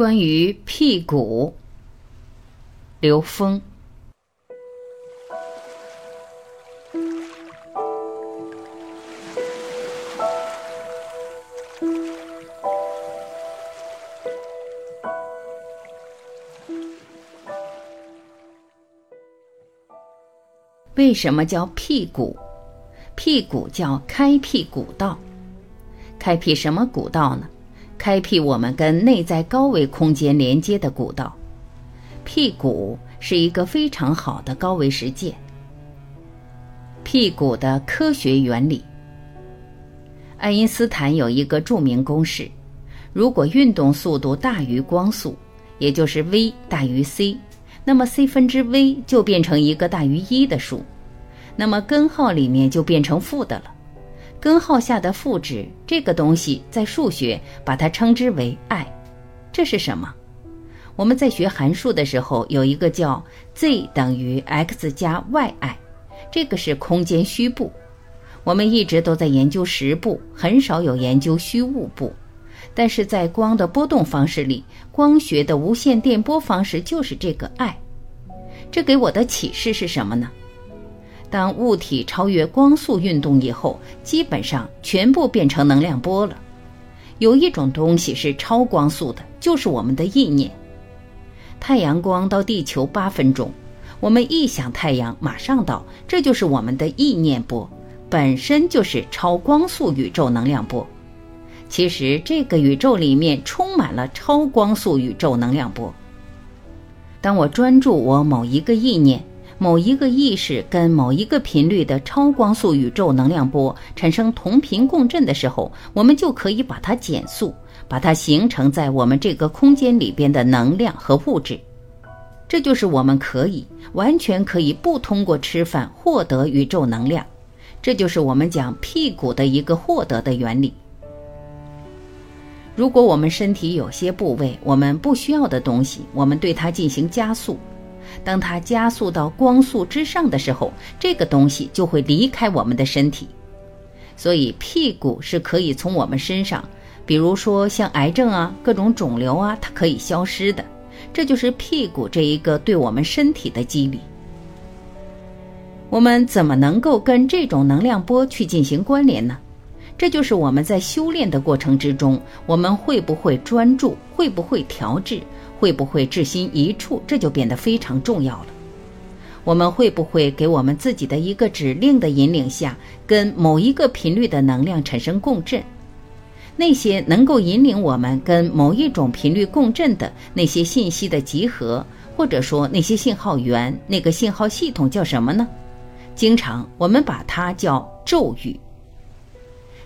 关于屁股，刘峰。为什么叫屁股？屁股叫开辟古道。开辟什么古道呢？开辟我们跟内在高维空间连接的古道。屁股是一个非常好的高维实践。屁股的科学原理。爱因斯坦有一个著名公式：如果运动速度大于光速，也就是 v 大于 c。那么 c 分之 v 就变成一个大于一的数，那么根号里面就变成负的了。根号下的负值这个东西，在数学把它称之为 i。这是什么？我们在学函数的时候有一个叫 z 等于 x 加 yi，这个是空间虚部。我们一直都在研究实部，很少有研究虚物部。但是在光的波动方式里，光学的无线电波方式就是这个 I。这给我的启示是什么呢？当物体超越光速运动以后，基本上全部变成能量波了。有一种东西是超光速的，就是我们的意念。太阳光到地球八分钟，我们一想太阳马上到，这就是我们的意念波，本身就是超光速宇宙能量波。其实，这个宇宙里面充满了超光速宇宙能量波。当我专注我某一个意念、某一个意识跟某一个频率的超光速宇宙能量波产生同频共振的时候，我们就可以把它减速，把它形成在我们这个空间里边的能量和物质。这就是我们可以完全可以不通过吃饭获得宇宙能量。这就是我们讲屁股的一个获得的原理。如果我们身体有些部位我们不需要的东西，我们对它进行加速，当它加速到光速之上的时候，这个东西就会离开我们的身体。所以屁股是可以从我们身上，比如说像癌症啊、各种肿瘤啊，它可以消失的。这就是屁股这一个对我们身体的激励。我们怎么能够跟这种能量波去进行关联呢？这就是我们在修炼的过程之中，我们会不会专注，会不会调制，会不会志心一处，这就变得非常重要了。我们会不会给我们自己的一个指令的引领下，跟某一个频率的能量产生共振？那些能够引领我们跟某一种频率共振的那些信息的集合，或者说那些信号源，那个信号系统叫什么呢？经常我们把它叫咒语。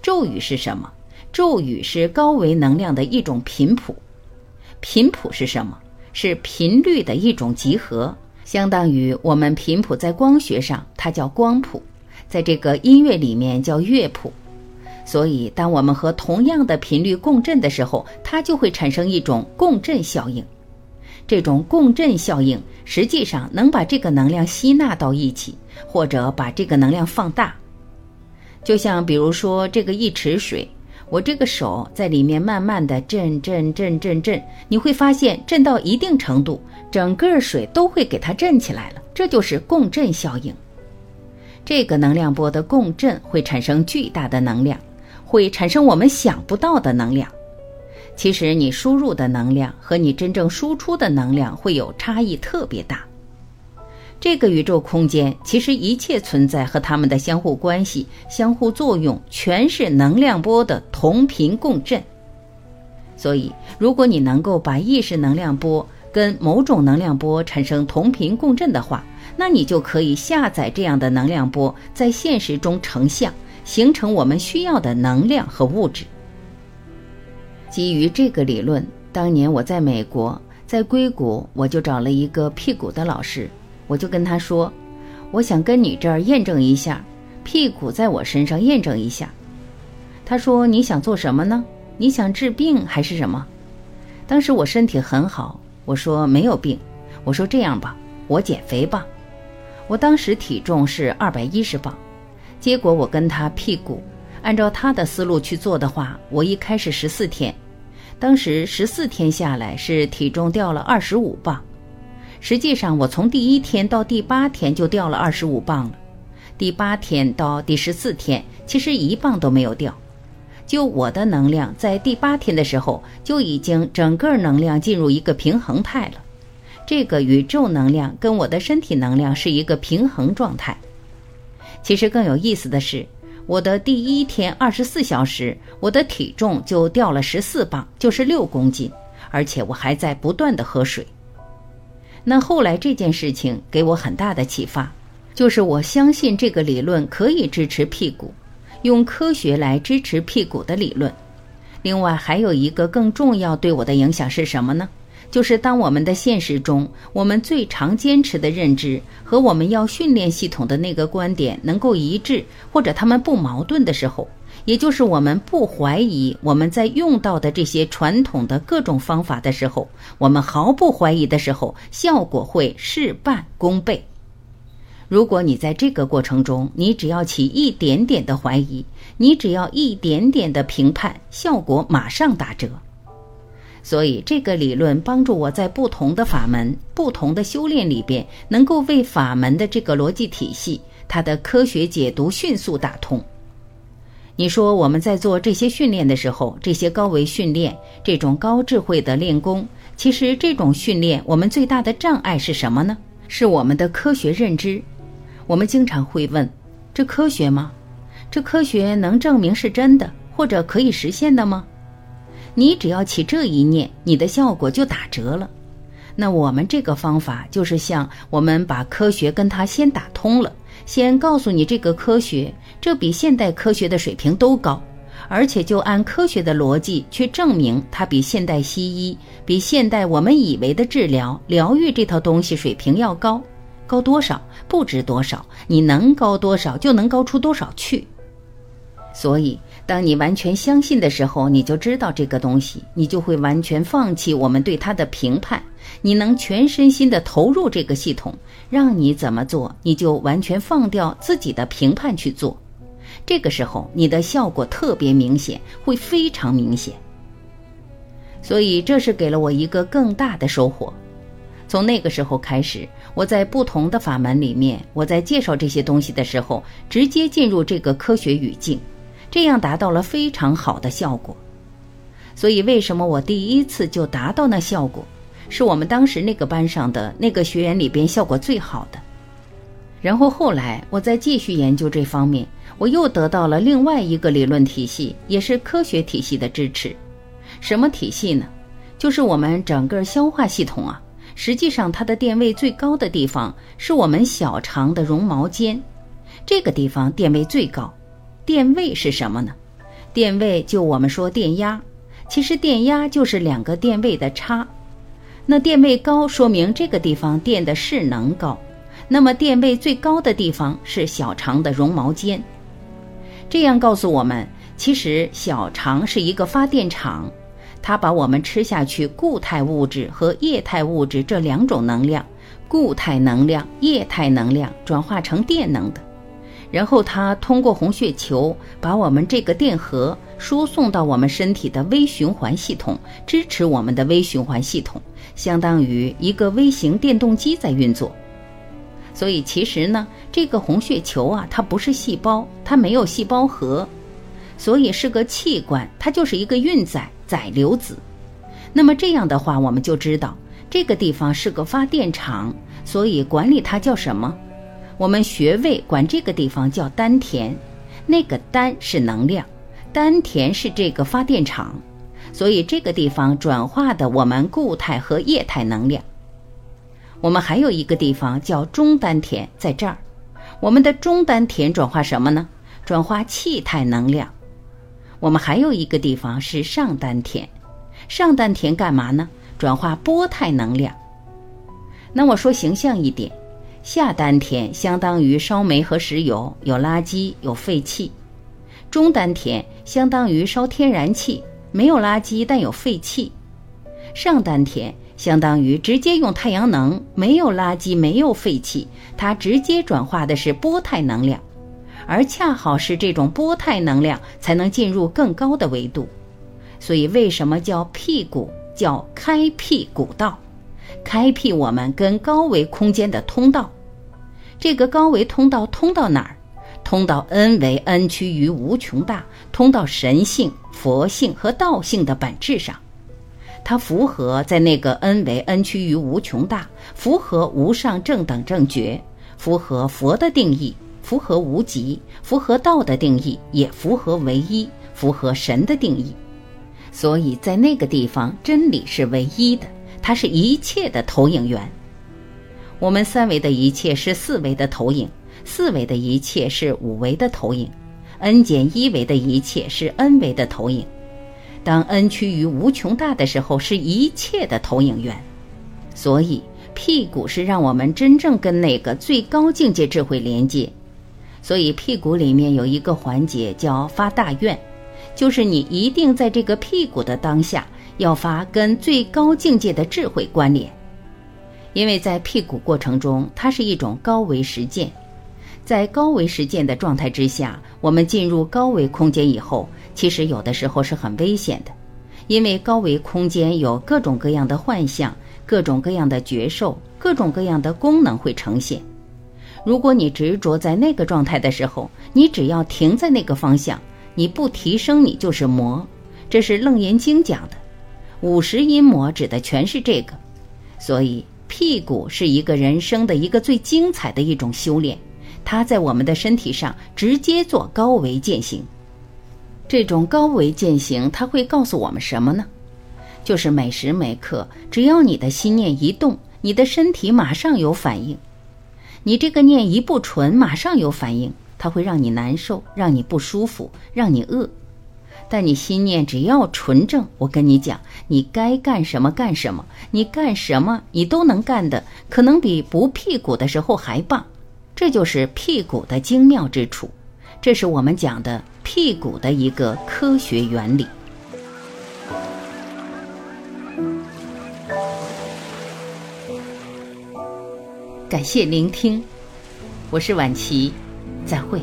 咒语是什么？咒语是高维能量的一种频谱。频谱是什么？是频率的一种集合，相当于我们频谱在光学上，它叫光谱；在这个音乐里面叫乐谱。所以，当我们和同样的频率共振的时候，它就会产生一种共振效应。这种共振效应实际上能把这个能量吸纳到一起，或者把这个能量放大。就像比如说这个一池水，我这个手在里面慢慢的震震震震震，你会发现震到一定程度，整个水都会给它震起来了。这就是共振效应。这个能量波的共振会产生巨大的能量，会产生我们想不到的能量。其实你输入的能量和你真正输出的能量会有差异特别大。这个宇宙空间其实一切存在和它们的相互关系、相互作用，全是能量波的同频共振。所以，如果你能够把意识能量波跟某种能量波产生同频共振的话，那你就可以下载这样的能量波，在现实中成像，形成我们需要的能量和物质。基于这个理论，当年我在美国，在硅谷，我就找了一个屁股的老师。我就跟他说：“我想跟你这儿验证一下，屁股在我身上验证一下。”他说：“你想做什么呢？你想治病还是什么？”当时我身体很好，我说没有病。我说这样吧，我减肥吧。我当时体重是二百一十磅，结果我跟他屁股，按照他的思路去做的话，我一开始十四天，当时十四天下来是体重掉了二十五磅，实际上我从第一天到第八天就掉了二十五磅了，第八天到第十四天其实一磅都没有掉。就我的能量在第八天的时候就已经整个能量进入一个平衡态了，这个宇宙能量跟我的身体能量是一个平衡状态。其实更有意思的是。我的第一天二十四小时，我的体重就掉了十四磅，就是六公斤，而且我还在不断的喝水。那后来这件事情给我很大的启发，就是我相信这个理论可以支持屁股，用科学来支持屁股的理论。另外还有一个更重要对我的影响是什么呢？就是当我们的现实中，我们最常坚持的认知和我们要训练系统的那个观点能够一致，或者他们不矛盾的时候，也就是我们不怀疑我们在用到的这些传统的各种方法的时候，我们毫不怀疑的时候，效果会事半功倍。如果你在这个过程中，你只要起一点点的怀疑，你只要一点点的评判，效果马上打折。所以，这个理论帮助我在不同的法门、不同的修炼里边，能够为法门的这个逻辑体系、它的科学解读迅速打通。你说我们在做这些训练的时候，这些高维训练、这种高智慧的练功，其实这种训练我们最大的障碍是什么呢？是我们的科学认知。我们经常会问：这科学吗？这科学能证明是真的，或者可以实现的吗？你只要起这一念，你的效果就打折了。那我们这个方法就是像我们把科学跟它先打通了，先告诉你这个科学，这比现代科学的水平都高，而且就按科学的逻辑去证明它比现代西医、比现代我们以为的治疗疗愈这套东西水平要高，高多少不值多少，你能高多少就能高出多少去。所以。当你完全相信的时候，你就知道这个东西，你就会完全放弃我们对它的评判，你能全身心的投入这个系统，让你怎么做，你就完全放掉自己的评判去做。这个时候，你的效果特别明显，会非常明显。所以，这是给了我一个更大的收获。从那个时候开始，我在不同的法门里面，我在介绍这些东西的时候，直接进入这个科学语境。这样达到了非常好的效果，所以为什么我第一次就达到那效果，是我们当时那个班上的那个学员里边效果最好的。然后后来我再继续研究这方面，我又得到了另外一个理论体系，也是科学体系的支持。什么体系呢？就是我们整个消化系统啊，实际上它的电位最高的地方是我们小肠的绒毛尖，这个地方电位最高。电位是什么呢？电位就我们说电压，其实电压就是两个电位的差。那电位高，说明这个地方电的势能高。那么电位最高的地方是小肠的绒毛尖。这样告诉我们，其实小肠是一个发电厂，它把我们吃下去固态物质和液态物质这两种能量，固态能量、液态能量转化成电能的。然后它通过红血球把我们这个电荷输送到我们身体的微循环系统，支持我们的微循环系统，相当于一个微型电动机在运作。所以其实呢，这个红血球啊，它不是细胞，它没有细胞核，所以是个器官，它就是一个运载载流子。那么这样的话，我们就知道这个地方是个发电厂，所以管理它叫什么？我们穴位管这个地方叫丹田，那个丹是能量，丹田是这个发电厂，所以这个地方转化的我们固态和液态能量。我们还有一个地方叫中丹田，在这儿，我们的中丹田转化什么呢？转化气态能量。我们还有一个地方是上丹田，上丹田干嘛呢？转化波态能量。那我说形象一点。下丹田相当于烧煤和石油，有垃圾有废气；中丹田相当于烧天然气，没有垃圾但有废气；上丹田相当于直接用太阳能，没有垃圾没有废气，它直接转化的是波态能量，而恰好是这种波态能量才能进入更高的维度。所以为什么叫辟谷？叫开辟古道，开辟我们跟高维空间的通道。这个高维通道通到哪儿？通到 n 为 n 趋于无穷大，通到神性、佛性和道性的本质上。它符合在那个 n 为 n 趋于无穷大，符合无上正等正觉，符合佛的定义，符合无极，符合道的定义，也符合唯一，符合神的定义。所以在那个地方，真理是唯一的，它是一切的投影源。我们三维的一切是四维的投影，四维的一切是五维的投影，n 减一维的一切是 n 维的投影。当 n 趋于无穷大的时候，是一切的投影源。所以屁股是让我们真正跟那个最高境界智慧连接。所以屁股里面有一个环节叫发大愿。就是你一定在这个屁股的当下，要发跟最高境界的智慧关联，因为在辟谷过程中，它是一种高维实践，在高维实践的状态之下，我们进入高维空间以后，其实有的时候是很危险的，因为高维空间有各种各样的幻象，各种各样的觉受，各种各样的功能会呈现。如果你执着在那个状态的时候，你只要停在那个方向。你不提升，你就是魔，这是《楞严经》讲的。五十阴魔指的全是这个，所以屁股是一个人生的一个最精彩的一种修炼，它在我们的身体上直接做高维践行。这种高维践行，它会告诉我们什么呢？就是每时每刻，只要你的心念一动，你的身体马上有反应。你这个念一不纯，马上有反应。它会让你难受，让你不舒服，让你饿。但你心念只要纯正，我跟你讲，你该干什么干什么，你干什么你都能干的，可能比不屁股的时候还棒。这就是屁股的精妙之处，这是我们讲的屁股的一个科学原理。感谢聆听，我是婉琪。再会。